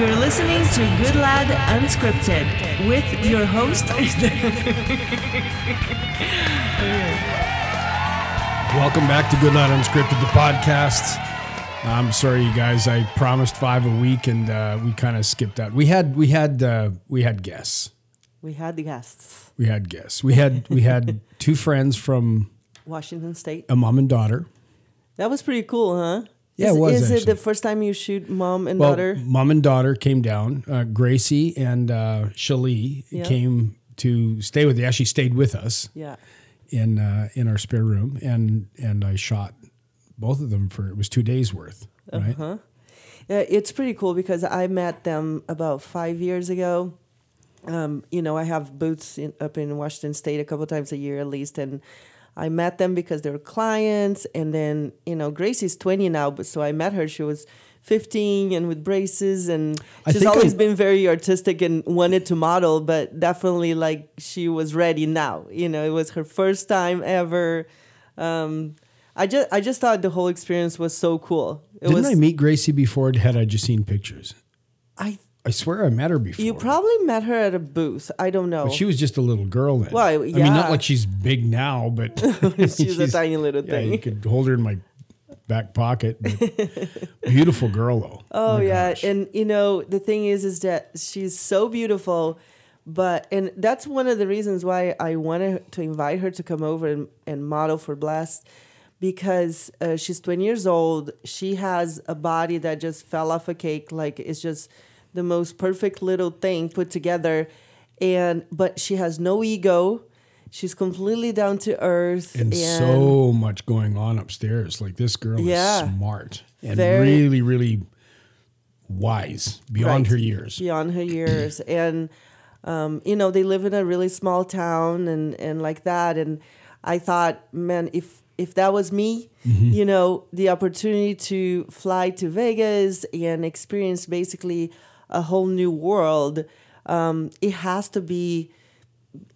You're listening to Good Lad Unscripted with your host. Welcome back to Good Night Unscripted, the podcast. I'm sorry, you guys. I promised five a week, and uh, we kind of skipped out. We had we had uh, we had guests. We had the guests. We had guests. We had we had two friends from Washington State. a mom and daughter. That was pretty cool, huh? Yeah, is, it was, Is it the first time you shoot mom and Well, daughter? mom and daughter came down. Uh, Gracie and uh, Shalee Yeah. came to stay with. They actually stayed with us Yeah. in uh, in our spare room, and and I shot both of them for it was two days worth. Right. Uh, it's pretty cool because I met them about five years ago. Um, you know, I have booths in, up in Washington State a couple times a year at least, and I met them because they were clients. And then, you know, Gracie's twenty now, but so I met her. She was fifteen and with braces, and she's always I- been very artistic and wanted to model, but definitely like she was ready now. You know, it was her first time ever. Um, I just I just thought the whole experience was so cool. It Didn't was I meet Gracie before? Had I just seen pictures? I I swear I met her before. You probably met her at a booth. I don't know. But she was just a little girl then. Well, yeah. I mean, not like she's big now, but She's a tiny little yeah, you could hold her in my back pocket. beautiful girl though. Oh My yeah, gosh. and you know the thing is, is that she's so beautiful, but and that's one of the reasons why I wanted to invite her to come over and, and model for Blast because uh, she's twenty years old. She has a body that just fell off a cake. Like it's just the most perfect little thing put together, and but she has no ego. She's completely down to earth and so much going on upstairs. Like this girl Yeah. is smart and Very- really, really wise beyond Right. her years. beyond her years and um, you know they live in a really small town and and like that and i thought man if if that was me Mm-hmm. you know the opportunity to fly to vegas and experience basically a whole new world um, it has to be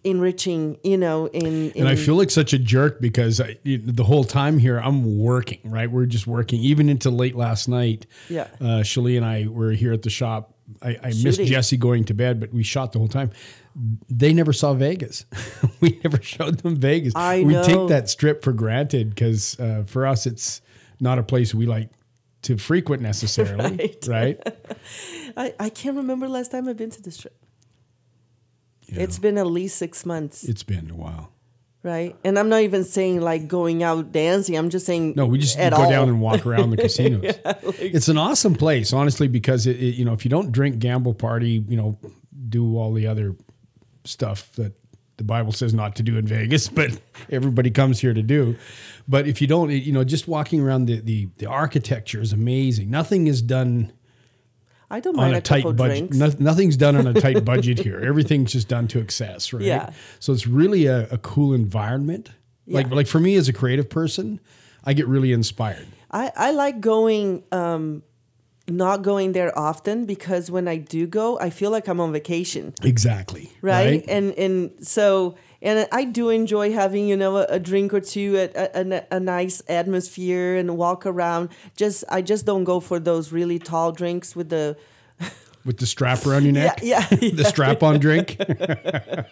enriching you know in, in And I feel like such a jerk because I, the whole time here I'm working, right? We're just working, even into late last night. Yeah. Uh, Shalee and I were here at the shop. I, I missed Jesse going to bed, but we shot the whole time. They never saw Vegas. we never showed them Vegas. I we know. take that strip for granted because uh, for us, it's not a place we like to frequent necessarily, Right. right? I, I can't remember last time i've been to this trip it's been at least six months It's been a while. right? And I'm not even saying like going out dancing. I'm just saying No, we just go all. down and walk around the casinos. it's an awesome place, honestly, because it, it, you know if you don't drink, gamble, party, you know, do all the other stuff that the Bible says not to do in Vegas, but everybody comes here to do. But if you don't, you know, just walking around the the, the architecture is amazing. Nothing is done I don't on mind a, a, tight budget. No, nothing's done on a tight budget here. Everything's just done to excess, right? Yeah. So it's really a, a cool environment. Like Yeah. like for me as a creative person, I get really inspired. I, I like going, um, not going there often because when I do go, I feel like I'm on vacation, Exactly. right? And and so and I do enjoy having you know a, a drink or two at a, a, a nice atmosphere and walk around. Just I just don't go for those really tall drinks with the With the strap around your neck. yeah The strap on drink. the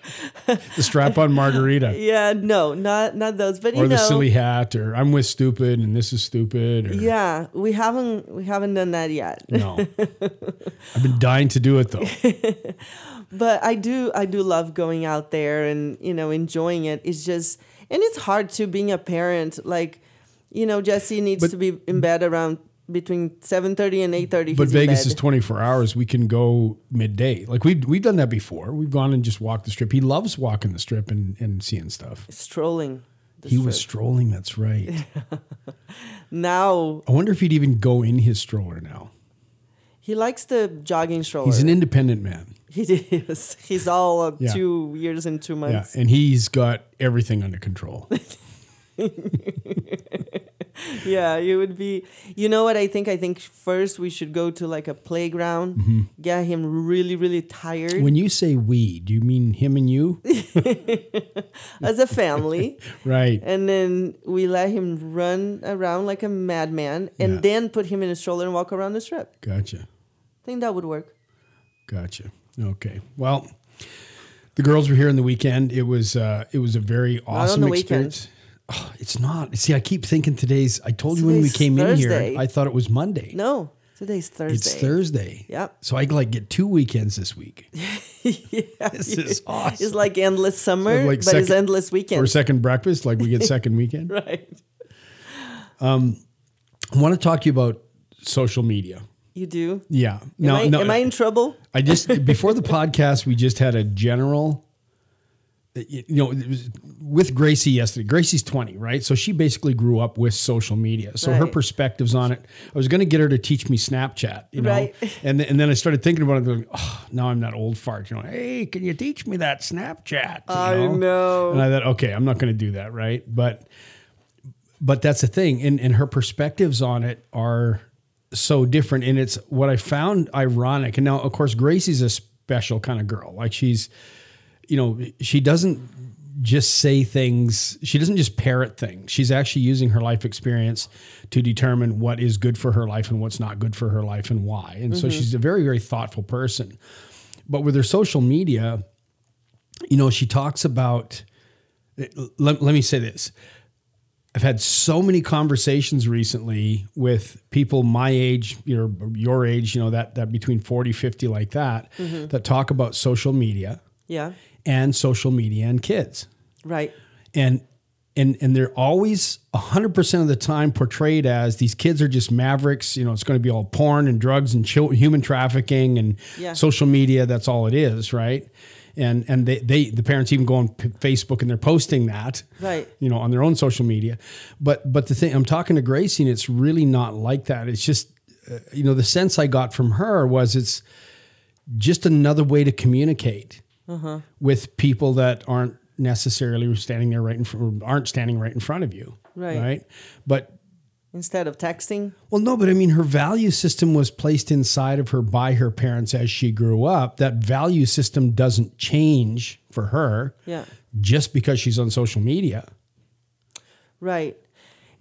strap on margarita. yeah no not not those but you Or the know silly hat, or I'm with stupid and this is stupid. Or, yeah we haven't we haven't done that yet. No. I've been dying to do it though. but I do I do love going out there and you know enjoying it. It's just and it's hard to being a parent. Like you know Jesse needs But- to be in bed around between seven thirty and eight thirty. But Vegas is 24 hours. We can go midday. Like we've, we've done that before. We've gone and just walked the strip. He loves walking the strip and, and seeing stuff. strolling. He was strolling. That's right. now I wonder if he'd even go in his stroller now. he likes the jogging stroller. He's an independent man. he is. He's all Yeah. two years and two months Yeah. And he's got everything under control. Yeah, it would be. You know what I think? I think first we should go to like a playground, get him really, really tired Mm-hmm. when you say we, do you mean him and you? as a family. right. and then we let him run around like a madman and Yeah. then put him in a stroller and walk around the strip. Gotcha. I think that would work. Gotcha. Okay. Well, the girls were here in the weekend. It was uh, it was a very awesome experience. Oh, it's not. See, I keep thinking today's. I told you when we came in here, I thought it was Monday. No, today's Thursday. it's Thursday. Yep. So I like get two weekends this week. yeah, This is awesome. It's like endless summer, Like but it's endless weekend. or second breakfast, like we get second weekend. right. Um, I want to talk to you about social media. You do. Yeah. Am, No, I, no. am I in trouble? I just before the podcast, we just had a general. You know, it was with Gracie yesterday. Gracie's twenty, right? So she basically grew up with social media. So her perspectives on it. I was going to get her to teach me Snapchat, you know, Right. and then, and then I started thinking about it. Going, oh, now I'm that old fart. You know, hey, can you teach me that Snapchat? You I know. And I thought, okay, I'm not going to do that, right? But but that's the thing, and and her perspectives on it are so different, and it's what I found ironic. And now, of course, Gracie's a special kind of girl. Like she's, you know, she doesn't just say things. She doesn't just parrot things. She's actually using her life experience to determine what is good for her life and what's not good for her life and why. And so mm-hmm. she's a very very thoughtful person. But with her social media, you know, she talks about. Let, let me say this. I've had so many conversations recently with people my age, you know, your age, you know, that that between 40, 50 like that, mm-hmm. that talk about social media Yeah. And social media and kids. Right. And and and they're always 100% of the time portrayed as these kids are just mavericks, you know, it's going to be all porn and drugs and human trafficking and Yeah. social media, that's all it is, right? And and they, they the parents even go on P- Facebook and they're posting that Right. you know, on their own social media. But but the thing I'm talking to Gracie, and it's really not like that. It's just uh, you know the sense I got from her was it's just another way to communicate Uh-huh. with people that aren't necessarily standing there right in front, aren't standing right in front of you, Right. Right. But Instead of texting. well, no, but I mean, her value system was placed inside of her by her parents as she grew up. That value system doesn't change for her Yeah. just because she's on social media. Right.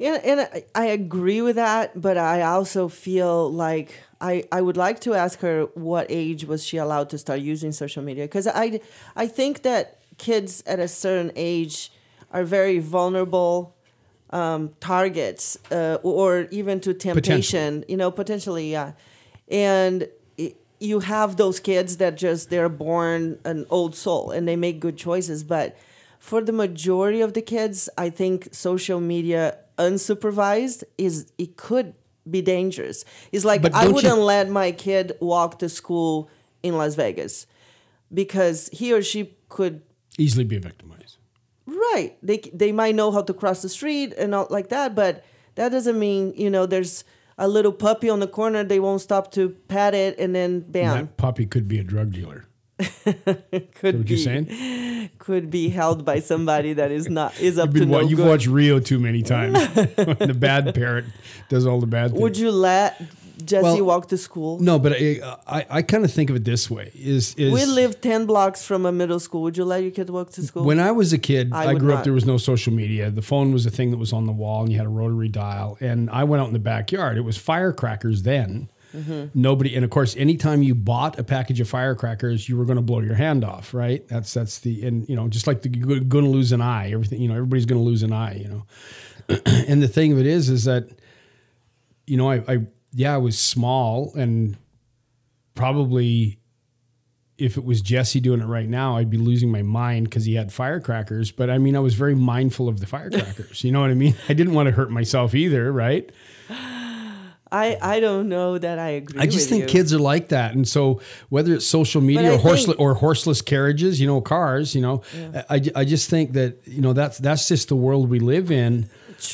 And, and I, I agree with that, but I also feel like I, I would like to ask her what age was she allowed to start using social media? Because I, I think that kids at a certain age are very vulnerable um, targets uh, or even to temptation, you know, potentially, yeah. And i- you have those kids that just, they're born an old soul and they make good choices. But for the majority of the kids, I think social media unsupervised is, it could be dangerous. It's like, But I don't you- wouldn't let my kid walk to school in Las Vegas because he or she could Easily be victimized. Right. They they might know how to cross the street and all like that, but that doesn't mean you know there's a little puppy on the corner. They won't stop to pat it, and then bam, That puppy could be a drug dealer. Could What be you saying? could be held by somebody that is not is up You've, to been, no wa- you've good. watched Rio too many times. the bad parrot does all the bad things. Would you let Jesse Well, walk to school? no, but I, I, I kind of think of it this way: is is we live ten blocks from a middle school. Would you let your kid walk to school? when I was a kid, I I, grew not. up. There was no social media. The phone was a thing that was on the wall, and you had a rotary dial. And I went out in the backyard. It was firecrackers then. Mm-hmm. Nobody, and of course, anytime you bought a package of firecrackers, you were going to blow your hand off, right? That's that's the and you know just like the, you're going to lose an eye. Everything you know, everybody's going to lose an eye. You know, and the thing of it is, is that you know, I, I yeah, I was small and probably if it was Jesse doing it right now, I'd be losing my mind because he had firecrackers. But I mean, I was very mindful of the firecrackers. you know what I mean? I didn't want to hurt myself either, right? I I don't know that I agree. With that. I just think you. kids are like that, and so whether it's social media or horseless think- or horseless carriages, you know, cars, you know, I, I I just think that you know that's that's just the world we live in.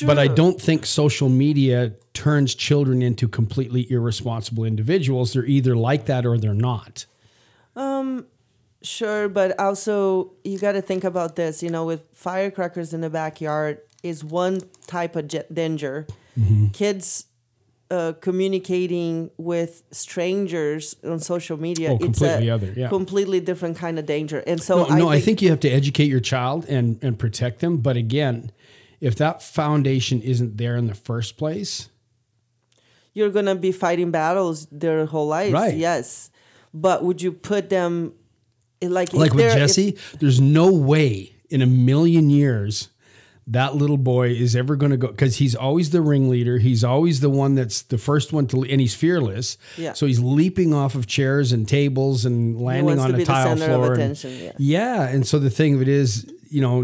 But I don't think social media turns children into completely irresponsible individuals. They're either like that or they're not. Sure, but also you got to think about this. You know, with firecrackers in the backyard is one type of danger. Mm-hmm. Kids uh, communicating with strangers on social media. Oh, it's a other, yeah. completely different kind of danger. And so No, I, no, think, I think you have to educate your child and and protect them. But again, if that foundation isn't there in the first place, you're gonna be fighting battles their whole lives. Right. Yes, but would you put them like like with they're- if- Jesse, there's no way in a million years that little boy is ever going to go because he's always the ringleader. He's always the one that's the first one to, and he's fearless. Yeah. So he's leaping off of chairs and tables and landing on a tile floor. and- yeah. yeah, and so the thing of it is, you know,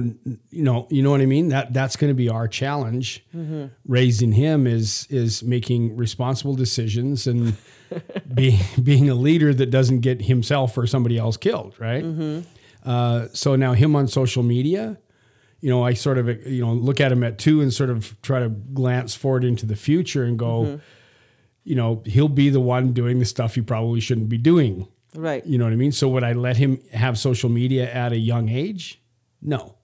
you know, you know what I mean. That that's going to be our challenge. Mm-hmm. Raising him is is making responsible decisions and being being a leader that doesn't get himself or somebody else killed. Right. Mm-hmm. Uh, so now him on social media, you know, I sort of you know look at him at two and sort of try to glance forward into the future and go, Mm-hmm. you know, he'll be the one doing the stuff he probably shouldn't be doing. right You know what I mean? So would I let him have social media at a young age? No.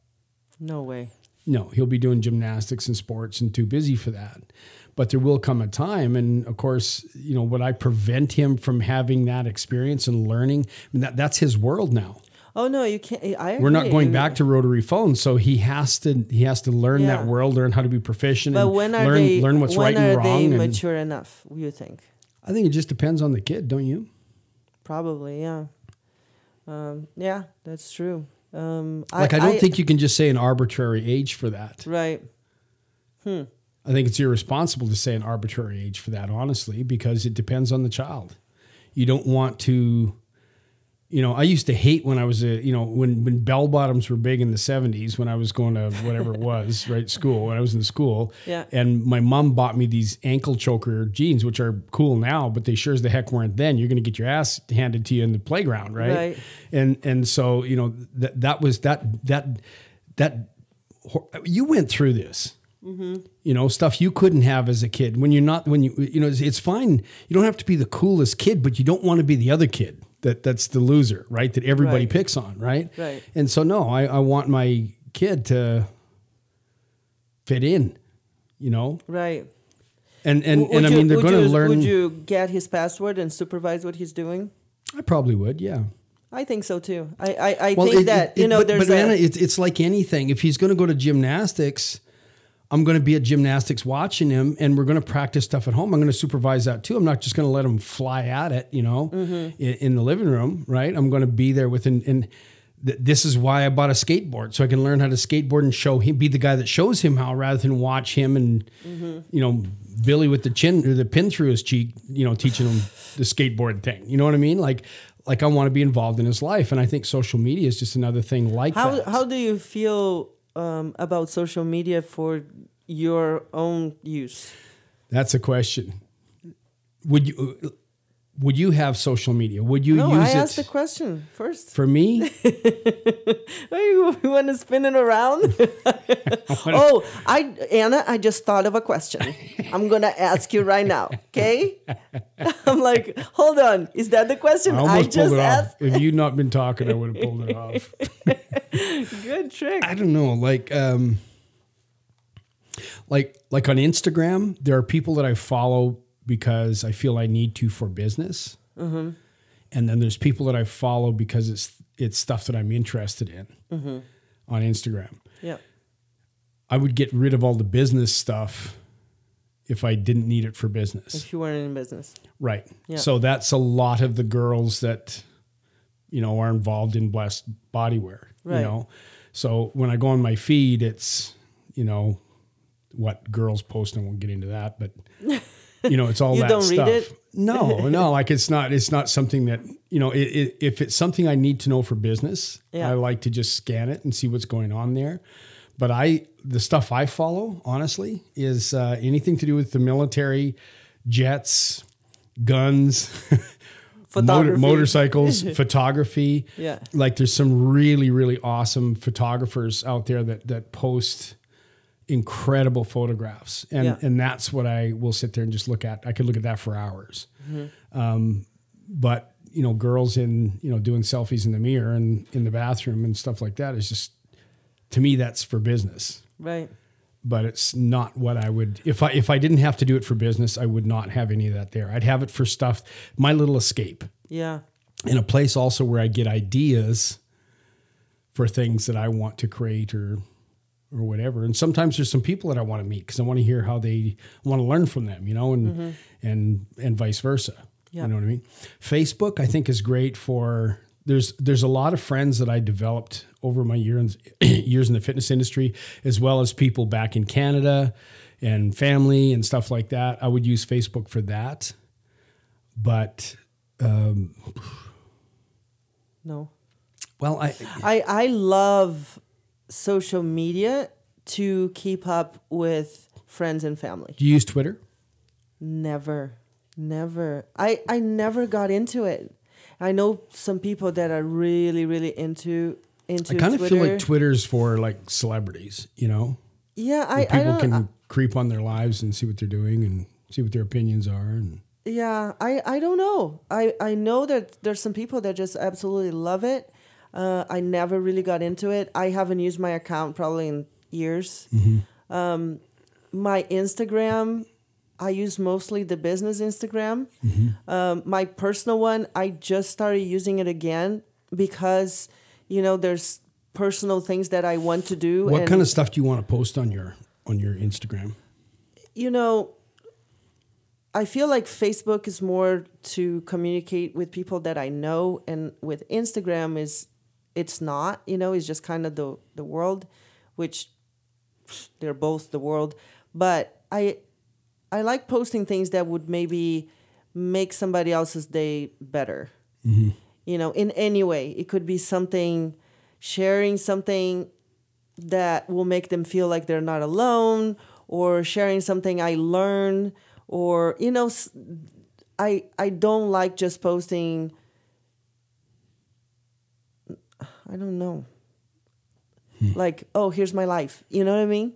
no way No, he'll be doing gymnastics and sports and too busy for that. But there will come a time, and of course, you know, would I prevent him from having that experience and learning? I mean, that, that's his world now. Oh no you can't I We're not going back to rotary phones, so he has to he has to learn that world, learn how to be proficient, but and when are learn they learn what's when right are and wrong. they and mature enough you think I think it just depends on the kid, don't you? probably yeah um, yeah that's true um, Like I, don't think you can just say an arbitrary age for that. right Hmm. I think it's irresponsible to say an arbitrary age for that, honestly, because it depends on the child. You don't want to, you know, I used to hate when I was a, you know, when when bell bottoms were big in the '70s when I was going to whatever it was, right, school when I was in school. Yeah. And my mom bought me these ankle choker jeans, which are cool now, but they sure as the heck weren't then. You're going to get your ass handed to you in the playground, right? Right. And and so you know that that was that that that you went through this mm-hmm. you know stuff you couldn't have as a kid when you're not when you you know it's, it's fine you don't have to be the coolest kid but you don't want to be the other kid that that's the loser right that everybody Right. picks on right Right. and so no I, I want my kid to fit in you know right and and, and i mean they're going to you- learn Would you get his password and supervise what he's doing? i probably would yeah I think so too. I I, I Well, think it- that it- you know but, there's but a Anna, it's, it's like anything. If he's going to go to gymnastics, I'm going to be at gymnastics watching him, and we're going to practice stuff at home. I'm going to supervise that too. I'm not just going to let him fly at it, you know, Mm-hmm. in, in the living room, right? I'm going to be there with and. and th- this is why I bought a skateboard so I can learn how to skateboard and show him, be the guy that shows him how, rather than watch him and, Mm-hmm. you know, Billy with the chin or the pin through his cheek, you know, teaching him the skateboard thing. You know what I mean? Like, like I want to be involved in his life, and I think social media is just another thing like how that. how do you feel um, about social media for your own use? That's a question. Would you would you have social media? Would you No, use I it asked the question first. for me? You want to spin it around? oh, I Anna, I just thought of a question. I'm gonna ask you right now. Okay? I'm like, hold on, is that the question I I, just pulled it asked? off. If you'd not been talking, I would have pulled it off. Good trick. I don't know, like um like like on Instagram, there are people that I follow because I feel I need to for business. Mm-hmm. And then there's people that I follow because it's it's stuff that I'm interested in Mm-hmm. on Instagram. Yeah. I would get rid of all the business stuff if I didn't need it for business. If you weren't in business. Right. Yeah. So that's a lot of the girls that, you know, are involved in blessed bodywear. Right. You know. So when I go on my feed, it's, you know, what girls post, and won't get into that, but you know, it's all You that don't read stuff. it? No, no, like it's not. It's not something that you know. It, it, if it's something I need to know for business, Yeah. I like to just scan it and see what's going on there. But I, the stuff I follow, honestly, is uh, anything to do with the military, jets, guns, motor, motorcycles, photography. Yeah. like there's some really, really awesome photographers out there that that post incredible photographs, and Yeah. and that's what I will sit there and just look at. I could look at that for hours. Mm-hmm. Um, but you know, girls in you know doing selfies in the mirror and in the bathroom and stuff like that is just to me that's for business Right. but it's not what I would if I if I didn't have to do it for business, I would not have any of that there. I'd have it for stuff, my little escape. Yeah. In a place also where I get ideas for things that I want to create or or whatever. And sometimes there's some people that I want to meet because I want to hear how they want to learn from them, you know, and and and vice versa. Yeah. You know what I mean? Facebook, I think, is great for. There's there's a lot of friends that I developed over my years years in the fitness industry, as well as people back in Canada and family and stuff like that. I would use Facebook for that, but um, No. well, I I I love social media to keep up with friends and family. do you use Twitter? Never, never. I I never got into it. I know some people that are really really into into I kind of feel like Twitter's for like celebrities, you know. yeah, I Where I people don't. can creep on their lives and see what they're doing and see what their opinions are and Yeah, I, I don't know. I, I know that there's some people that just absolutely love it. Uh, I never really got into it. I haven't used my account probably in years. Um, my Instagram, I use mostly the business Instagram. Um, my personal one, I just started using it again because, you know, there's personal things that I want to do. What kind of stuff do you want to post on your on your Instagram? you know, I feel like Facebook is more to communicate with people that I know, and with Instagram is it's not. You know, it's just kind of the the world, which they're both the world. But I I like posting things that would maybe make somebody else's day better. Mm-hmm. You know, in any way, it could be something sharing something that will make them feel like they're not alone or sharing something I learn or you know i i don't like just posting I don't know. Like, oh, here's my life. You know what I mean?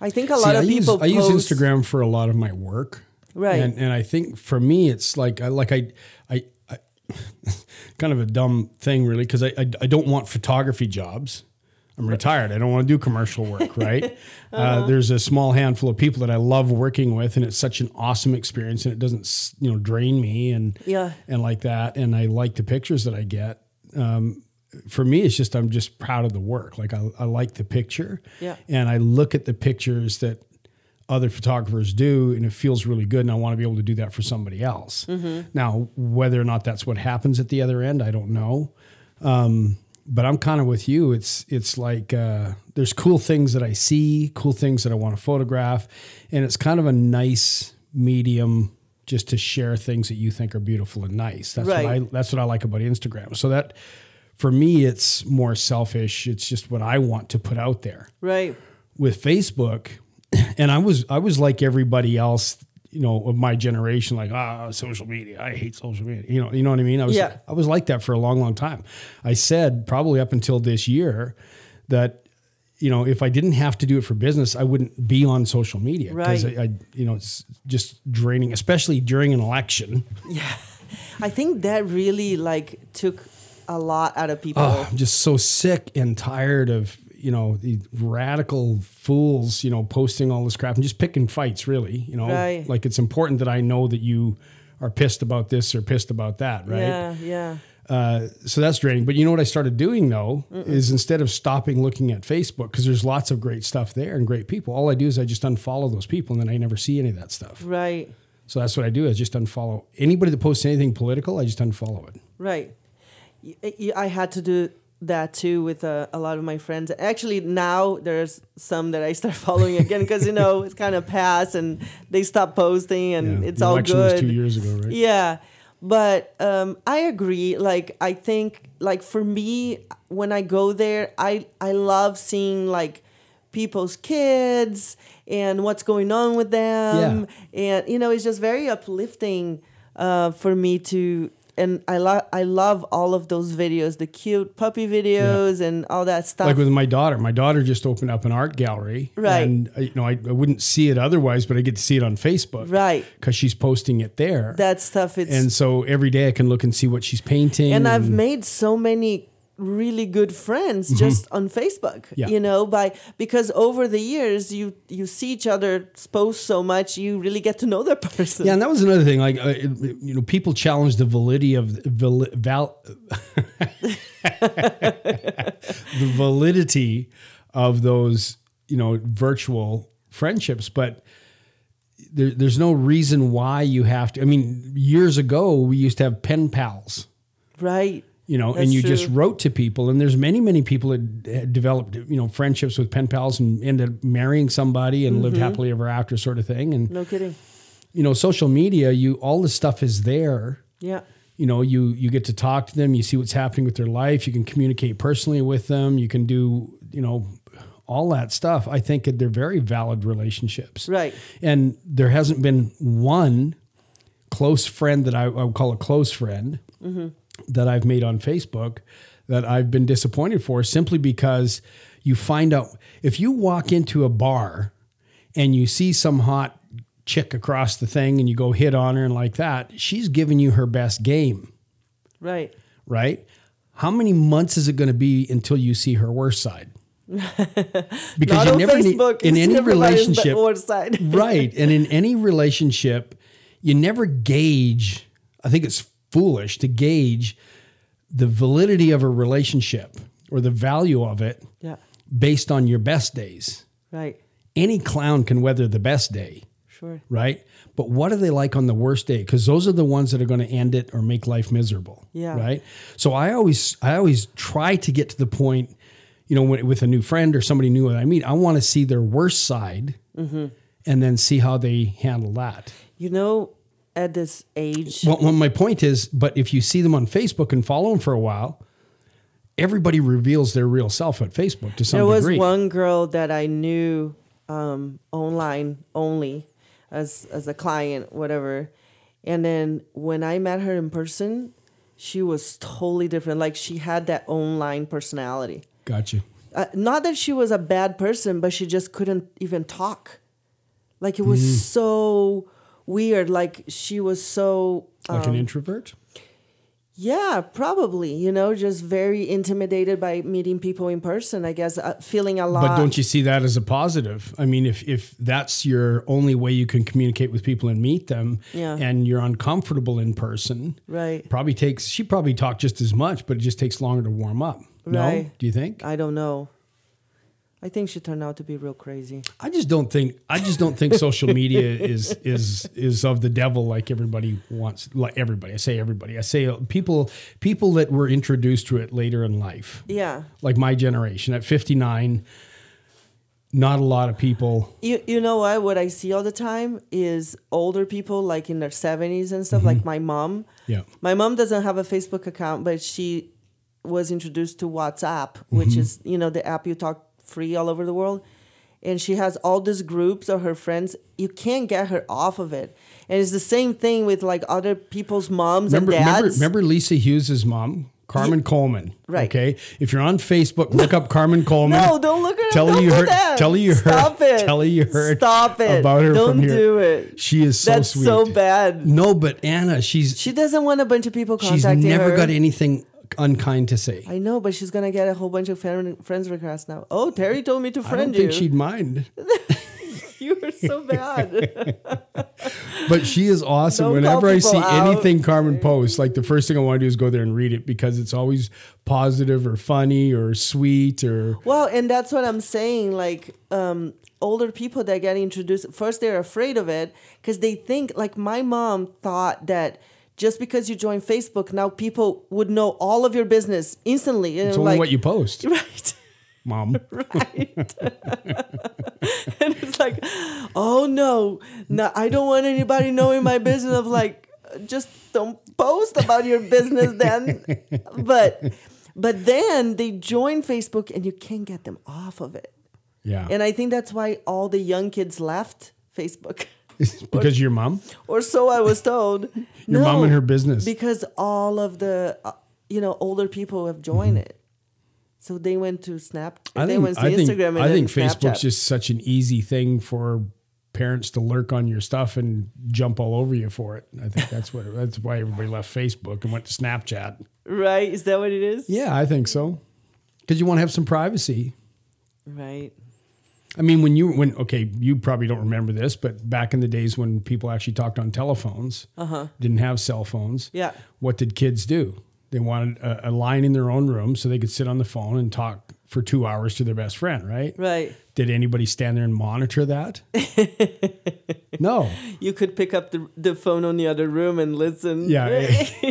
I think a lot See, of I people use, I use Instagram for a lot of my work. Right. And and I think for me it's like I like I I, I kind of a dumb thing really because I, I I don't want photography jobs. I'm retired. I don't want to do commercial work, right? Uh-huh. uh, there's a small handful of people that I love working with, and it's such an awesome experience, and it doesn't, you know, drain me and Yeah. and like that. And I like the pictures that I get. Um, for me, it's just I'm just proud of the work. Like I, I like the picture, Yeah. and I look at the pictures that other photographers do, and it feels really good. And I want to be able to do that for somebody else. Mm-hmm. Now, whether or not that's what happens at the other end, I don't know. Um, but I'm kind of with you. It's it's like uh, there's cool things that I see, cool things that I want to photograph, and it's kind of a nice medium just to share things that you think are beautiful and nice. That's what I that's what I like about Instagram. So that for me, it's more selfish. It's just what I want to put out there Right. with Facebook, and I was I was like everybody else, you know, of my generation, like ah, social media. I hate social media. You know, you know what I mean. I was Yeah. I was like that for a long, long time. I said probably up until this year that you know if I didn't have to do it for business, I wouldn't be on social media because Right. I, I you know it's just draining, especially during an election. Yeah, I think that really like took a lot out of people. Oh, I'm just so sick and tired of you know the radical fools you know posting all this crap and just picking fights really you know Right. like it's important that I know that you are pissed about this or pissed about that right Yeah, yeah. Uh, so that's draining but you know what I started doing though is instead of stopping looking at Facebook because there's lots of great stuff there and great people all I do is I just unfollow those people and then I never see any of that stuff Right. so that's what I do is just unfollow anybody that posts anything political I just unfollow it Right. I had to do that too with uh, a lot of my friends. Actually, now there's some that I start following again because you know it's kind of passed and they stop posting and Yeah. it's The all good. was two years ago right Yeah. But um, I agree. Like I think like for me, when I go there, I I love seeing like people's kids and what's going on with them. And you know, it's just very uplifting uh, for me to and I love I love all of those videos, the cute puppy videos and all that stuff. like with my daughter. My daughter just opened up an art gallery, Right. And uh, you know, I, I wouldn't see it otherwise, but I get to see it on Facebook, Right. Because she's posting it there, that stuff it's and so every day I can look and see what she's painting. and I've made so many really good friends just on Facebook. Mm-hmm. Yeah. You know, by because over the years you you see each other post so much, you really get to know that person. yeah, and that was another thing. Like, uh, you know, people challenge the validity of val the validity of those, you know, virtual friendships, but there, there's no reason why you have to. I mean, years ago we used to have pen pals, Right. You know, That's and you just wrote to people. And there's many, many people that had developed, you know, friendships with pen pals and ended up marrying somebody and Mm-hmm. lived happily ever after, sort of thing. And No kidding. you know, social media, you all this stuff is there. Yeah. You know, you you get to talk to them, you see what's happening with their life, you can communicate personally with them, you can do, you know, all that stuff. I think that they're very valid relationships. Right. And there hasn't been one close friend that I, I would call a close friend that I've made on Facebook that I've been disappointed for simply because you find out if you walk into a bar and you see some hot chick across the thing and you go hit on her and like that, she's giving you her best game, Right. right? How many months is it going to be until you see her worst side? Because you never need in any relationship, side. right? And in any relationship, you never gauge. I think it's foolish to gauge the validity of a relationship or the value of it Yeah. based on your best days. Right. Any clown can weather the best day, Sure. right? But what are they like on the worst day? Because those are the ones that are going to end it or make life miserable. Yeah. Right. So I always, I always try to get to the point, you know, when, with a new friend or somebody new that I meet, I want to see their worst side, Mm-hmm. and then see how they handle that. You know, at this age, Well, well, my point is, but if you see them on Facebook and follow them for a while, everybody reveals their real self at Facebook to some degree. there was degree. one girl that I knew um, online only as as a client, whatever. And then when I met her in person, she was totally different. Like she had that online personality. Gotcha. Uh, not that she was a bad person, but she just couldn't even talk. Like it was Mm. so weird. Like she was so Like Um, an introvert. yeah, probably. You know, just very intimidated by meeting people in person. I guess uh, feeling a lot. But don't you see that as a positive? I mean, if if that's your only way you can communicate with people and meet them, Yeah. and you're uncomfortable in person, Right. Probably takes she probably talked just as much, but it just takes longer to warm up. No, do you think? I don't know. I think she turned out to be real crazy. I just don't think I just don't think social media is is is of the devil like everybody wants. Like everybody, I say everybody. I say people people that were introduced to it later in life, Yeah. like my generation at 59. Not a lot of people. You you know what? What I see all the time is older people like in their seventies and Mm-hmm. stuff, like my mom. Yeah. My mom doesn't have a Facebook account, but she was introduced to WhatsApp, which Mm-hmm. is, you know, the app you talk free all over the world. And she has all these groups of her friends. You can't get her off of it. And it's the same thing with like other people's moms Remember, and dads. remember Lisa Hughes's mom, Carmen Coleman. Right. Okay. If you're on Facebook, look up Carmen Coleman. No, don't look at her. Tell her you heard. Tell her you heard. Stop it. Tell her you heard. Stop it. about her Don't do it. She is so That's sweet. so bad. No, but Anna, she's She doesn't want a bunch of people contacting her. she's never her. got anything unkind to say. I know, but she's gonna get a whole bunch of friend, friends requests now. Oh, Terry told me to I don't friend think you. she'd mind. you are so bad. But she is awesome. Don't Whenever I see out. anything Carmen posts, like the first thing I want to do is go there and read it because it's always positive or funny or sweet or well, and that's what I'm saying. Like um, older people that get introduced, first they're afraid of it because they think, like my mom thought that. Just because you join Facebook, now people would know all of your business instantly. it's only like, what you post, right. mom. right? and it's like, oh no, no, I don't want anybody knowing my business. Of like, just don't post about your business then. But, but then they join Facebook and you can't get them off of it. Yeah. And I think that's why all the young kids left Facebook, because your mom, or so I was told. your mom and her business. because all of the, uh, you know, older people have joined it. So they went to Snap. Mm-hmm. I they think went to I think Instagram and I think Facebook's Snapchat. just such an easy thing for parents to lurk on your stuff and jump all over you for it. I think that's what that's why everybody left Facebook and went to Snapchat. Right? Is that what it is? Yeah, I think so. Because you want to have some privacy. Right. I mean, when you when okay, you probably don't remember this, but back in the days when people actually talked on telephones, didn't have cell phones. Uh-huh. Yeah. What did kids do? They wanted a, a line in their own room so they could sit on the phone and talk for two hours to their best friend, right? Right. Did anybody stand there and monitor that? no. You could pick up the, the phone on the other room and listen. Yeah.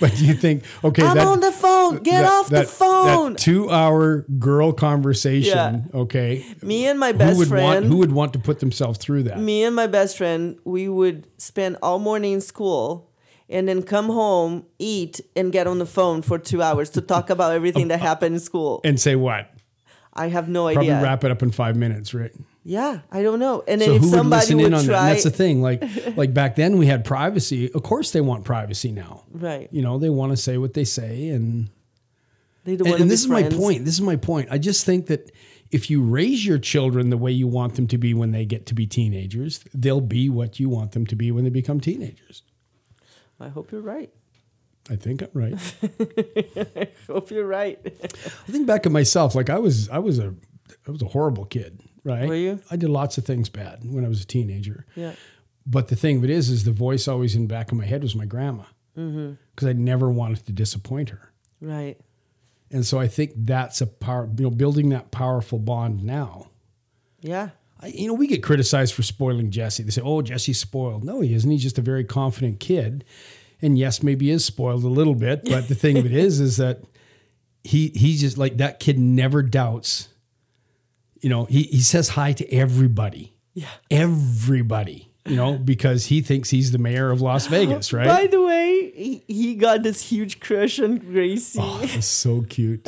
but do you think okay? I'm that- on the phone. Get that- off that- the phone. That two-hour girl conversation. Okay. Me and my Who best would friend. want? Who would want to put themselves through that? me and my best friend, we would spend all morning in school and then come home, eat, and get on the phone for two hours to talk about everything that happened in school. And say what? I have no Probably idea. wrap it up in five minutes, right? Yeah, I don't know. And then So if who would somebody listen would, in on that? try, And that's the thing. Like, like back then we had privacy. Of course, they want privacy now. right? You know, they want to say what they say, and They don't and, and this is my point. This is my point. I just think that if you raise your children the way you want them to be when they get to be teenagers, they'll be what you want them to be when they become teenagers. I hope you're right. I think I'm right. I hope you're right. I think back at myself, like I was, I was a, I was a horrible kid, right? Were you? I did lots of things bad when I was a teenager. yeah. But the thing of it is, is the voice always in the back of my head was my grandma, because Mm-hmm. I never wanted to disappoint her. Right. And so I think that's a power, you know, building that powerful bond now. Yeah. I, you know, we get criticized for spoiling Jesse. They say, "Oh, Jesse's spoiled." No, he isn't. He's just a very confident kid, and yes, maybe he is spoiled a little bit. But the thing of it is, is that he he's just like that kid never doubts. You know, he he says hi to everybody, Yeah. everybody. You know, because he thinks he's the mayor of Las Vegas, right? By the way, he, he got this huge crush on Gracie. Oh, that's so cute.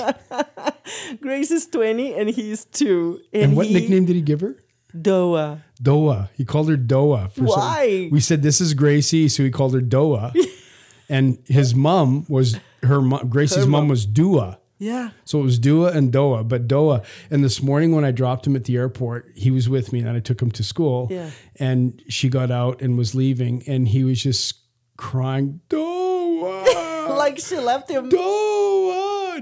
Grace is 20 and he's two. And, And what he, nickname did he give her? Doa. Doa. He called her Doa. For some- Why? we said this is Gracie, so he called her Doa. and his mom was her mom. Gracie's Her mom mom. was Dua. Yeah. So it was Dua and Doa, but Doa. And this morning when I dropped him at the airport, he was with me and I took him to school. Yeah. And she got out and was leaving and he was just crying, Doa. Like she left him. Doa.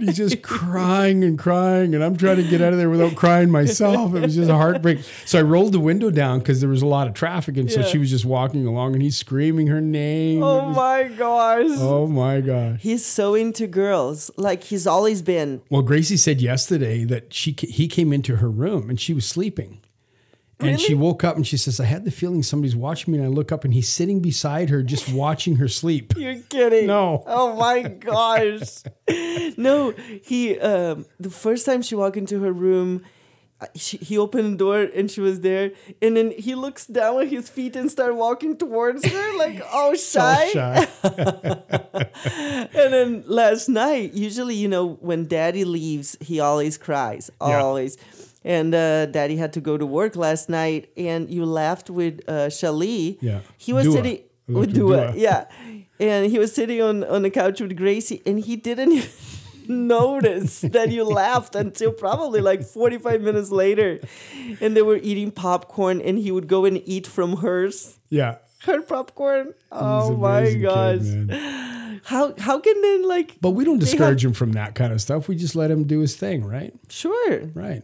And he's just crying and crying. And I'm trying to get out of there without crying myself. It was just a heartbreak. So I rolled the window down because there was a lot of traffic. And so she was just walking along and he's screaming her name. Oh was- my gosh. oh my gosh. He's so into girls. Like he's always been. Well, Gracie said yesterday that she he came into her room and she was sleeping. And she woke up and she says, I had the feeling somebody's watching me. And I look up and he's sitting beside her, just watching her sleep. You're kidding. No. Oh my gosh. no, he um the first time she walked into her room uh, she, he opened the door and she was there and then he looks down at his feet and start walking towards her like oh shy. Shy. and then last night usually you know when daddy leaves he always cries Yeah. And uh, daddy had to go to work last night and you laughed with uh, Shalee. Yeah. he was Dua. sitting with Dua. Dua. yeah and he was sitting on on the couch with Gracie and he didn't notice that you laughed until probably like 45 minutes later and they were eating popcorn and he would go and eat from hers yeah. her popcorn oh my amazing kid, gosh how how can they like But we don't They have- discourage him from that kind of stuff. We just let him do his thing, right? sure Right.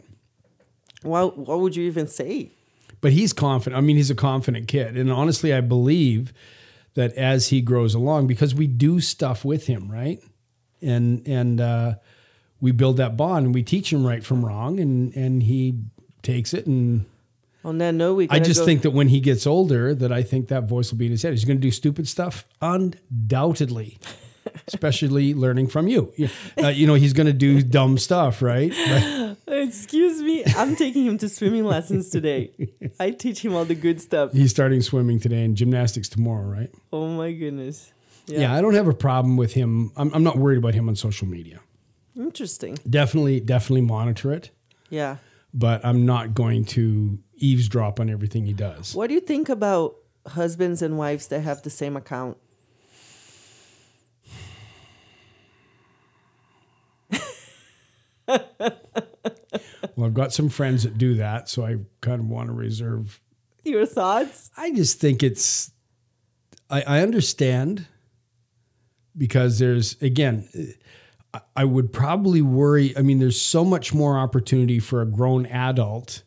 What what would you even say But he's confident. I mean, he's a confident kid. And honestly, I believe that as he grows along, because we do stuff with him, right? And and uh, we build that bond and we teach him right from wrong and and he takes it and on that note we I just go- think that when he gets older, that I think that voice will be in his head. He's going to do stupid stuff, undoubtedly, especially learning from you. You, uh, you know, he's going to do dumb stuff, right? But excuse me i'm taking him to swimming lessons today i teach him all the good stuff he's starting swimming today and gymnastics tomorrow, right? oh my goodness Yeah, I don't have a problem with him. I'm, I'm not worried about him on social media. interesting Definitely, definitely monitor it, yeah but I'm not going to eavesdrop on everything he does. what do you think about husbands and wives that have the same account Well, I've got some friends that do that, so I kind of want to reserve your thoughts I just think it's, I, I understand because there's, again, I- I would probably worry. I mean, there's so much more opportunity for a grown adult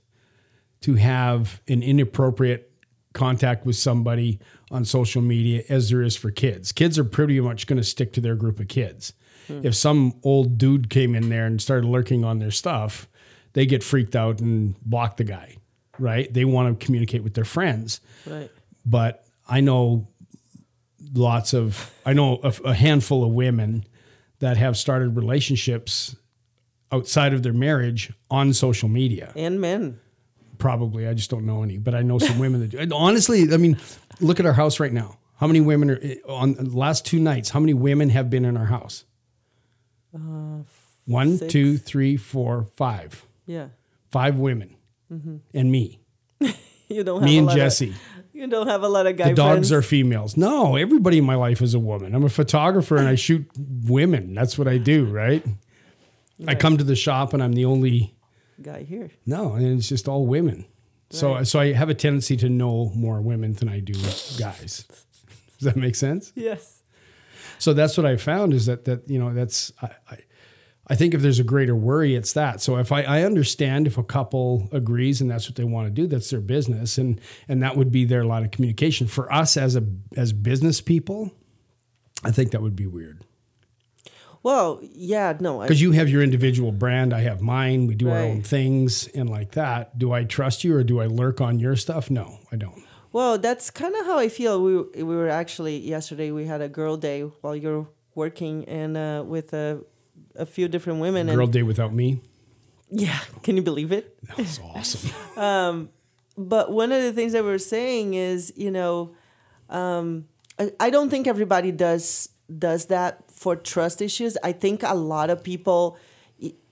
to have an inappropriate contact with somebody on social media as there is for kids. Kids are pretty much going to stick to their group of kids. Hmm. if some old dude came in there and started lurking on their stuff, they get freaked out and block the guy, right? They want to communicate with their friends. Right. But I know lots of, I know a, a handful of women that have started relationships outside of their marriage on social media. And men. Probably. I just don't know any, but I know some women that do. Honestly, I mean, look at our house right now. How many women are on the last two nights? How many women have been in our house? One, Uh, six. two, three, four, five. Yeah. Five women mm-hmm. and me. You don't have Me a and of- Jesse. you don't have a lot of guy The dogs friends. are females. No, everybody in my life is a woman. I'm a photographer and I shoot women. That's what I do, right? I come to the shop and I'm the only guy here. no, and it's just all women. So Right. so I have a tendency to know more women than I do guys. Does that make sense? Yes. So that's what I found is that that you know that's I, I I think if there's a greater worry, it's that. So if I, I understand if a couple agrees and that's what they want to do, that's their business, and and that would be their line of communication. For us as a as business people, I think that would be weird Well, yeah, no. Because you have your individual brand, I have mine. We do our own things and like that. Do I trust you or do I lurk on your stuff? No, I don't. well, that's kind of how I feel. We we were actually yesterday. We had a girl day while you're working, and uh, with a a few different women. Girl and day without me. yeah, can you believe it? That was awesome. But one of the things that we're saying is, you know, um, I, I don't think everybody does does that for trust issues. I think a lot of people,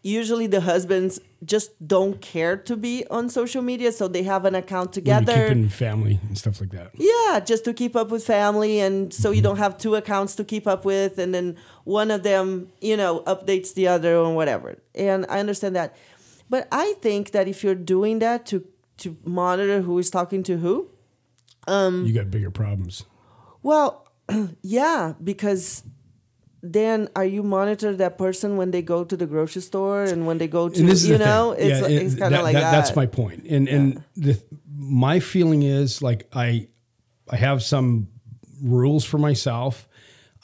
usually the husbands, just don't care to be on social media, so they have an account together. keeping family and stuff like that. Yeah, just to keep up with family, and so you don't have two accounts to keep up with, and then one of them, you know, updates the other or whatever. And I understand that, but I think that if you're doing that to to monitor who is talking to who, um, you got bigger problems. well, yeah, because then are you monitor that person when they go to the grocery store and when they go to you know thing. it's Yeah, it- it's kind of that- like that, That's my point. And and the my feeling is like I I have some rules for myself.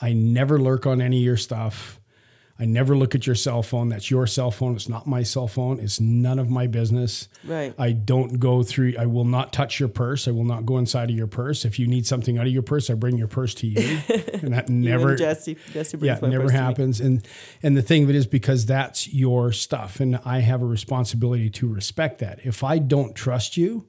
I never lurk on any of your stuff. I never look at your cell phone. That's your cell phone. It's not my cell phone. It's none of my business. Right. I don't go through. I will not touch your purse. I will not go inside of your purse. If you need something out of your purse, I bring your purse to you. and that You and never Jesse Jesse yeah, brings it my never purse to me. happens. And and the thing of it is because that's your stuff, and I have a responsibility to respect that. If I don't trust you,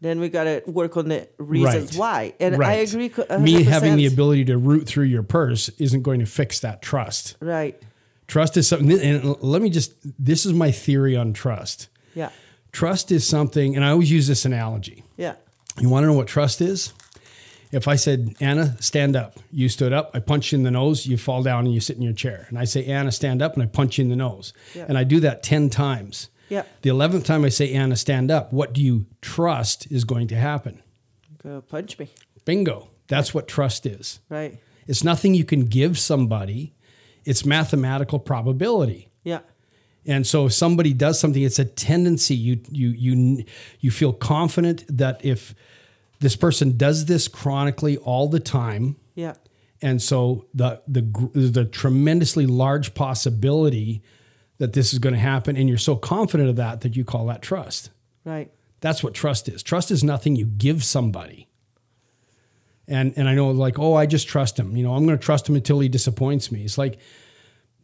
then we got to work on the reasons Right. why. And I agree. 100%. me having the ability to root through your purse isn't going to fix that trust. right. Trust is something, and let me just. This is my theory on trust. Yeah. Trust is something, and I always use this analogy. Yeah. You want to know what trust is? If I said, Anna, stand up, you stood up, I punch you in the nose, you fall down and you sit in your chair. And I say, Anna, stand up, and I punch you in the nose. Yeah. And I do that 10 times. Yeah. The 11th time I say, Anna, stand up, what do you trust is going to happen? Go punch me. Bingo. That's what trust is. Right. It's nothing you can give somebody, it's mathematical probability. Yeah. And so if somebody does something, it's a tendency. You you you you feel confident that if this person does this chronically all the time, Yeah. and so the the the tremendously large possibility that this is going to happen, and you're so confident of that that you call that trust. Right. That's what trust is. Trust is nothing you give somebody. And and I know like, oh, I just trust him. You know, I'm going to trust him until he disappoints me. It's like,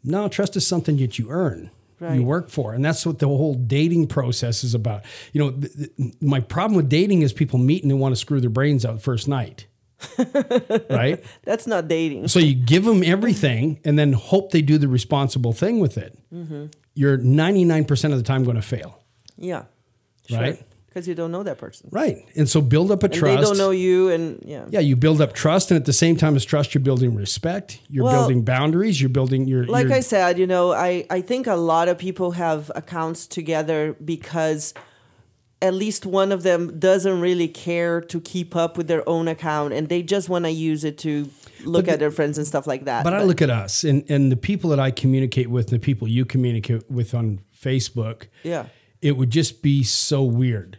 no, trust is something that you earn. Right. You work for, and that's what the whole dating process is about. You know, th- th- my problem with dating is people meet and they want to screw their brains out first night, right? That's not dating. So you give them everything and then hope they do the responsible thing with it. Mm-hmm. You're 99% of the time going to fail, Yeah. Right. Because you don't know that person. right? And so build up a And trust. they don't know you, and yeah. Yeah, you build up trust, and at the same time as trust, you're building respect. You're Well, building boundaries. You're building your. like your- I said, you know, I, I think a lot of people have accounts together because at least one of them doesn't really care to keep up with their own account and they just want to use it to look at their friends and stuff like that. But I look at us and and the people that I communicate with, and the people you communicate with on Facebook. Yeah. it would just be so weird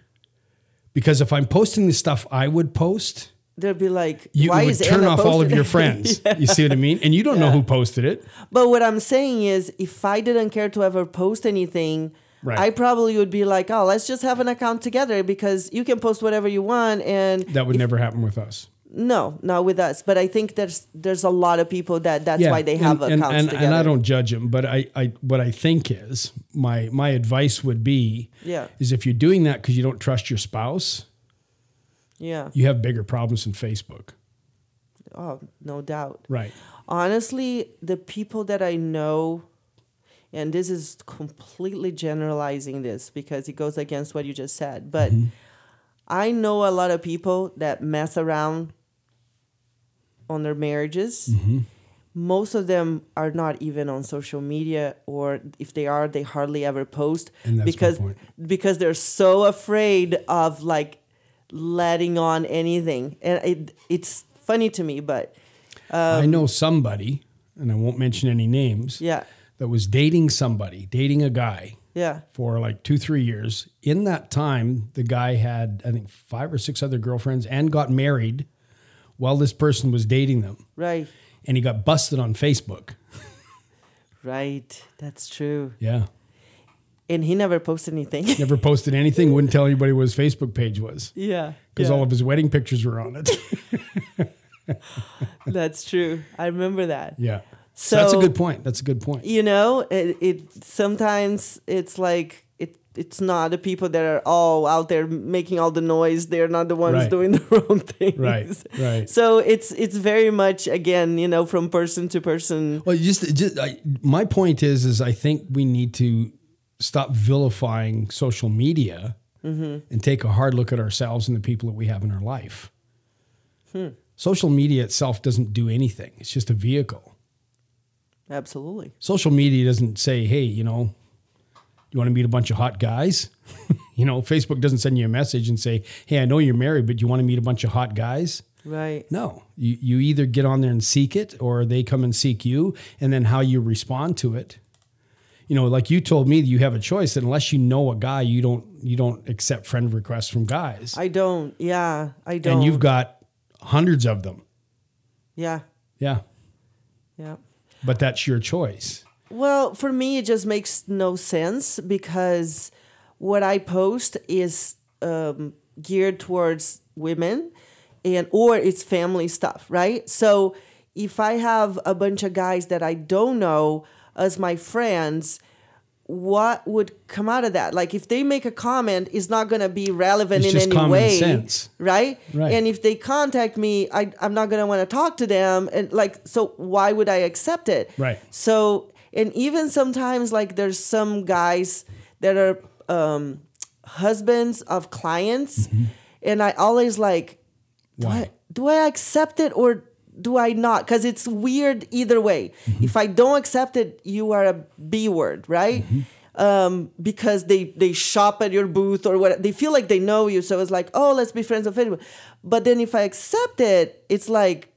because if I'm posting the stuff I would post, they'd be like, You "Why would is turn Anna off all of your it?" friends. You see what I mean? And you don't know who posted it. But what I'm saying is, if I didn't care to ever post anything, Right. I probably would be like, "Oh, let's just have an account together because you can post whatever you want." And That would never happen with us. no, not with us. But I think there's there's a lot of people that that's why they have and, accounts and, and, together. and I don't judge them, but I, I what I think is my my advice would be Yeah. is if you're doing that because you don't trust your spouse, Yeah. you have bigger problems than Facebook. Oh, no doubt. Right. honestly, the people that I know, and this is completely generalizing this because it goes against what you just said, but I know a lot of people that mess around on their marriages. Most of them are not even on social media, or if they are, they hardly ever post And that's because point. because they're so afraid of like letting on anything, and it it's funny to me, but I know somebody, and I won't mention any names, Um, yeah, that was dating somebody, dating a guy yeah. for like two, three years. In that time, the guy had, I think, five or six other girlfriends and got married while this person was dating them. Right. And he got busted on Facebook. Right. That's true. Yeah. And he never posted anything. Never posted anything, wouldn't tell anybody what his Facebook page was yeah. because yeah. all of his wedding pictures were on it. That's true. I remember that. yeah. So that's a good point. That's a good point. You know, it, it sometimes it's like it it's not the people that are all out there making all the noise. They're not the ones Right. doing the wrong things. Right, right. So it's it's very much again, you know, from person to person. Well, just, just I, my point is, is I think we need to stop vilifying social media mm-hmm. and take a hard look at ourselves and the people that we have in our life. Hmm. Social media itself doesn't do anything. It's just a vehicle. Absolutely. Social media doesn't say, "Hey, you know, you want to meet a bunch of hot guys?" you know, Facebook doesn't send you a message and say, "Hey, I know you're married, but you want to meet a bunch of hot guys?" Right. No, you, you either get on there and seek it or they come and seek you, and then how you respond to it. You know, like you told me, you have a choice. That unless you know a guy, you don't you don't accept friend requests from guys, I don't. Yeah. I don't. and you've got hundreds of them. Yeah. Yeah, Yeah. But that's your choice. Well, for me, it just makes no sense because what I post is um, geared towards women, and or it's family stuff, right? So if I have a bunch of guys that I don't know as my friends, what would come out of that? Like if they make a comment, it's not going to be relevant It's in any way, sense. right? Right. And if they contact me, I, I'm not going to want to talk to them, and like, so why would I accept it? Right. So, and even sometimes, like, there's some guys that are um, husbands of clients, and I always like, do Why? I, do I accept it or do I not? Because it's weird either way. If I don't accept it, you are a B word, right? Um, because they they shop at your booth or what they feel like they know you, so it's like, oh, let's be friends on Facebook. But then if I accept it, it's like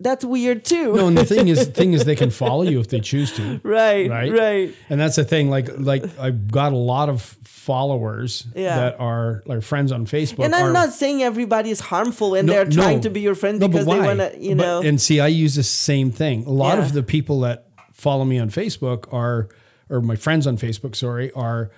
that's weird too. No, and the thing is, the thing is, they can follow you if they choose to. right, right right. and that's the thing like like i've got a lot of followers Yeah. that are like friends on facebook And I'm are- not saying everybody is harmful and No, they're trying no. to be your friend No, because they want to, you But- know. and see i use the same thing a lot Yeah. of the people that follow me on facebook are or my friends on facebook sorry are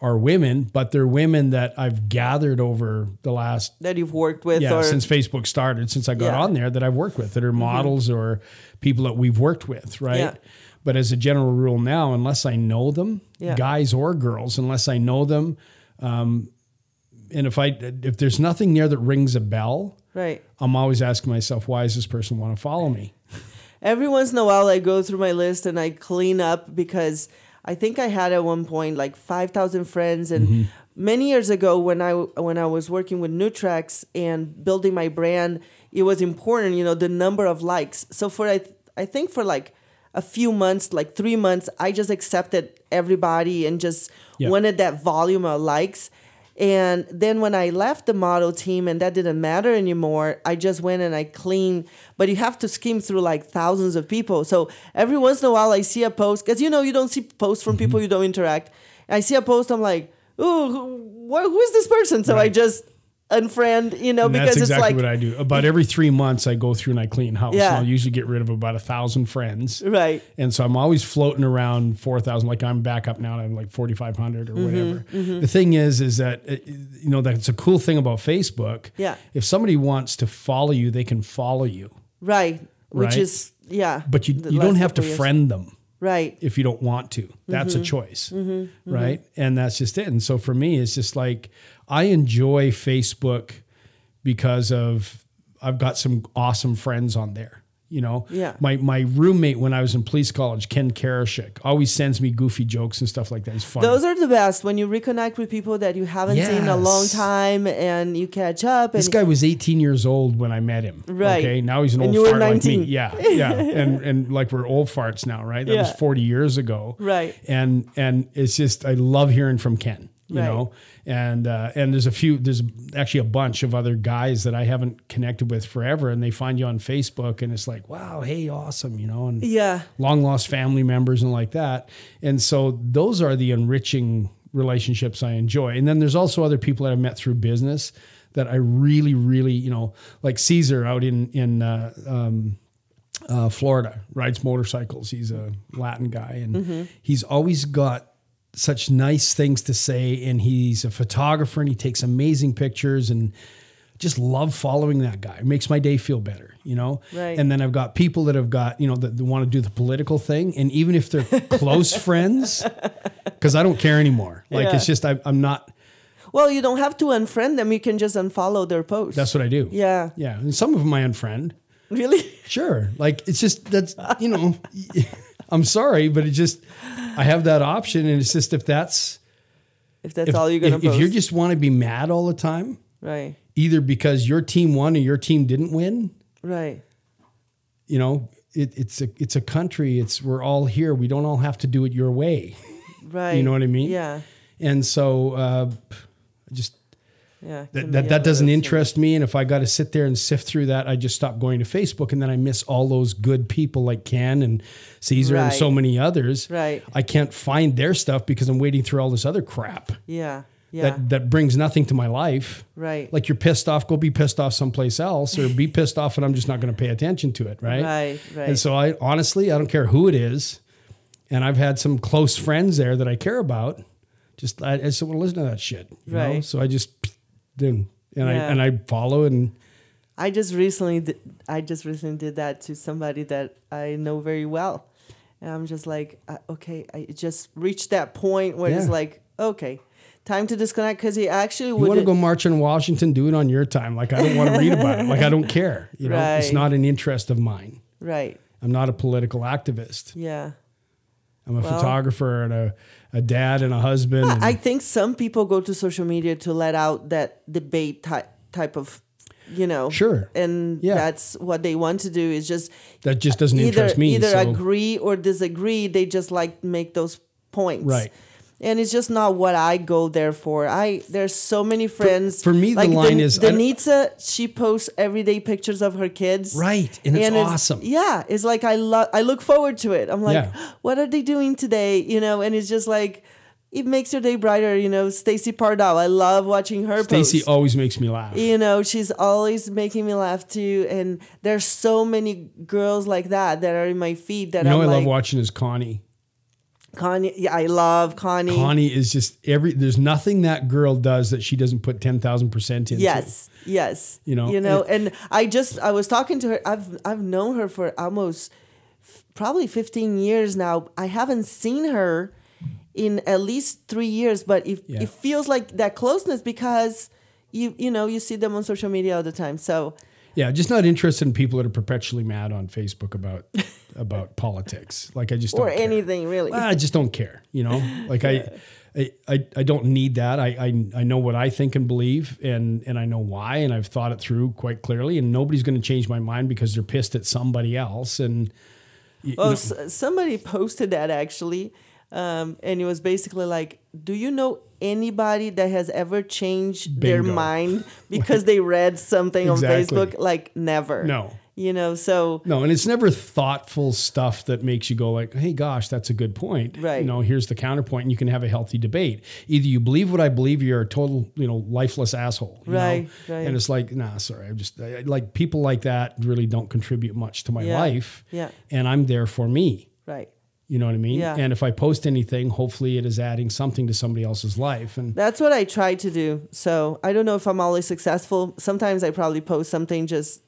are women but they're women that i've gathered over the last that you've worked with yeah, or since Facebook started, since I got Yeah. Mm-hmm. on there, that I've worked with that are models or people that we've worked with, right? Yeah. But as a general rule now, unless I know them, Yeah. guys or girls, unless I know them, um, and if I if there's nothing there that rings a bell, right. I'm always asking myself, why does this person want to follow me? Every once in a while, I go through my list and I clean up because I think I had at one point like five thousand friends, and Mm-hmm. many years ago when I when I was working with Nutrex and building my brand, it was important, you know, the number of likes. So for I th- I think for like a few months, like three months, I just accepted everybody and just Yeah. wanted that volume of likes. And then when I left the model team and that didn't matter anymore, I just went and I cleaned. But you have to skim through like thousands of people. So every once in a while, I see a post because you know you don't see posts from people mm-hmm. you don't interact. I see a post, I'm like, ooh, who, who is this person? So I just unfriend, you know, And because that's it's like what I do. About every three months, I go through and I clean house. Yeah. And I'll usually get rid of about a thousand friends. right. And so I'm always floating around 4,000. Like I'm back up now and I'm like 4,500 or Mm-hmm, whatever. The thing is, is that, uh, you know, that's a cool thing about Facebook. Yeah. If somebody wants to follow you, they can follow you, Right. Which Right. is yeah. but you, you don't have to years. friend them Right. if you don't want to. That's Mm-hmm. a choice, right? And that's just it. And so for me, it's just like I enjoy Facebook because of I've got some awesome friends on there. You know, Yeah. My my roommate when I was in police college, Ken Karashik, always sends me goofy jokes and stuff like that. He's funny. Those are the best when you reconnect with people that you haven't seen in a long time and you catch up. And this guy was 18 years old when I met him. Right. Okay. Now he's an And old fart like 19. me. Yeah. Yeah. and and like we're old farts now, right? That was 40 years ago. Right. And and it's just I love hearing from Ken. You Right. know, and uh, and there's a few, there's actually a bunch of other guys that I haven't connected with forever, and they find you on Facebook, and it's like, wow, hey, awesome, you know, and yeah. long lost family members and like that. And so those are the enriching relationships I enjoy. And then there's also other people that I've met through business that I really, really, you know, like Caesar out in in uh, um, uh, Florida rides motorcycles. He's a Latin guy, and he's always got such nice things to say. And he's a photographer, and he takes amazing pictures and. Just love following that guy. It makes my day feel better, you know. Right. And then I've got people that have got, you know, that, that want to do the political thing. And even if they're close friends, because I don't care anymore. Like Yeah. it's just, I, I'm not, Well, you don't have to unfriend them. You can just unfollow their posts. that's what I do. yeah. Yeah. And some of them I unfriend. Really? Sure. Like it's just, that's, you know, I'm sorry, but it just, I have that option. And it's just, if that's, If that's if, all you're gonna if, if you just want to be mad all the time, right. either because your team won or your team didn't win, Right. you know, it, it's a, it's a country. It's, we're all here. We don't all have to do it your way. Right. You know what I mean? Yeah. And so, uh, just, Yeah. that, that, that doesn't interest me. And if I got to sit there and sift through that, I just stop going to Facebook and then I miss all those good people like Ken and Caesar and so many others. Right. I can't find their stuff because I'm waiting through all this other crap Yeah. Yeah. that, that brings nothing to my life. right. Like you're pissed off, go be pissed off someplace else or be pissed off and I'm just not going to pay attention to it. Right. Right, right. And so I honestly, I don't care who it is. And I've had some close friends there that I care about. Just, I, I just don't want to listen to that shit. You Know? Right. So I just, then, and I, and I follow and I just recently did, I just recently did that to somebody that I know very well. And I'm just like, uh, okay, I just reached that point where it's like, okay, time to disconnect because he actually you want to go march in Washington, do it on your time. Like I don't want to read about it. Like I don't care. You know, it's not an interest of mine. right. I'm not a political activist. Yeah. I'm a Well- photographer and a, a dad and a husband. and- I think some people go to social media to let out that debate type type of, you know, Sure. and Yeah. that's what they want to do is just that just doesn't either interest me. either so- agree or disagree. They just like make those points, Right. And it's just not what I go there for. I there's so many friends. for me, the like line is, I don't- She posts everyday pictures of her kids, Right, and it's awesome. Yeah, it's like I love. I look forward to it. I'm like, Yeah. what are they doing today? You know, and it's just like. It makes your day brighter, you know. Stacy Pardal, I love watching her Stacy always makes me laugh. you know she's always making me laugh too and there's so many girls like that that are in my feed that You know, i'm I like love watching is Connie. Connie yeah i love connie, Connie is just every. There's nothing that girl does that she doesn't put ten thousand percent into. yes yes You know, you know it- and i just i was talking to her i've i've known her for almost f- probably 15 years now i haven't seen her in at least three years but it, Yeah. it feels like that closeness because you you know you see them on social media all the time so Yeah, just not interested in people that are perpetually mad on Facebook about about politics. Like I just or don't care. anything really I just don't care. You know, like I, I, I, I don't need that. I, I, I know what I think and believe, and and I know why, and I've thought it through quite clearly. And nobody's going to change my mind because they're pissed at somebody else. And y- you know, s- somebody posted that actually, um, and it was basically like, "Do you know anybody that has ever changed their mind because they read something Exactly. on Facebook?" Like, never. No. You know, so No, and it's never thoughtful stuff that makes you go like, "Hey, gosh, that's a good point." Right. You know, here's the counterpoint, and you can have a healthy debate. Either you believe what I believe, you're a total, you know, lifeless asshole. you know? Right, right. And it's like, nah, sorry, I'm just I, like people like that really don't contribute much to my Yeah, life. yeah. And I'm there for me. right. You know what I mean? Yeah. And if I post anything, hopefully it is adding something to somebody else's life. And That's what I try to do. So I don't know if I'm always successful. Sometimes I probably post something just,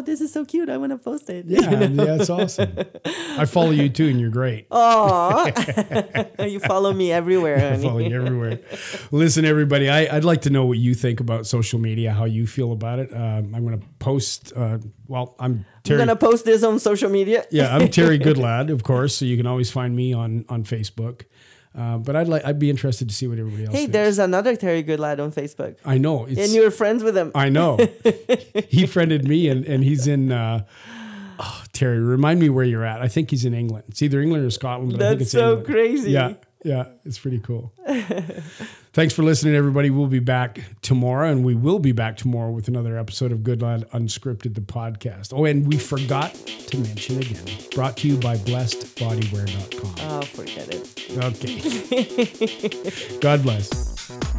oh, this is so cute. I want to post it. yeah, yeah, it's awesome. I follow you too, and you're great. Oh, you follow me everywhere. I follow you everywhere. Listen, everybody, I, I'd like to know what you think about social media, how you feel about it. Um, I'm going to post. Uh, well, I'm I'm Terry. gonna post this on social media. yeah, I'm Terry Goodlad, of course. So you can always find me on on Facebook. Uh, but I'd like I'd be interested to see what everybody else. Hey, thinks. there's another Terry Goodlad on Facebook, I know. It's, and you're friends with him. I know. he friended me, and and he's in. Uh, oh, Terry, remind me where you're at. I think he's in England. It's either England or Scotland. But I think That's it's so England. crazy. Yeah, yeah, it's pretty cool. Thanks for listening, everybody. We'll be back tomorrow, and we will be back tomorrow with another episode of Goodlad Unscripted, the podcast. Oh, and we forgot to mention again, brought to you by BlessedBodywear.com. Oh, forget it. Okay. God bless.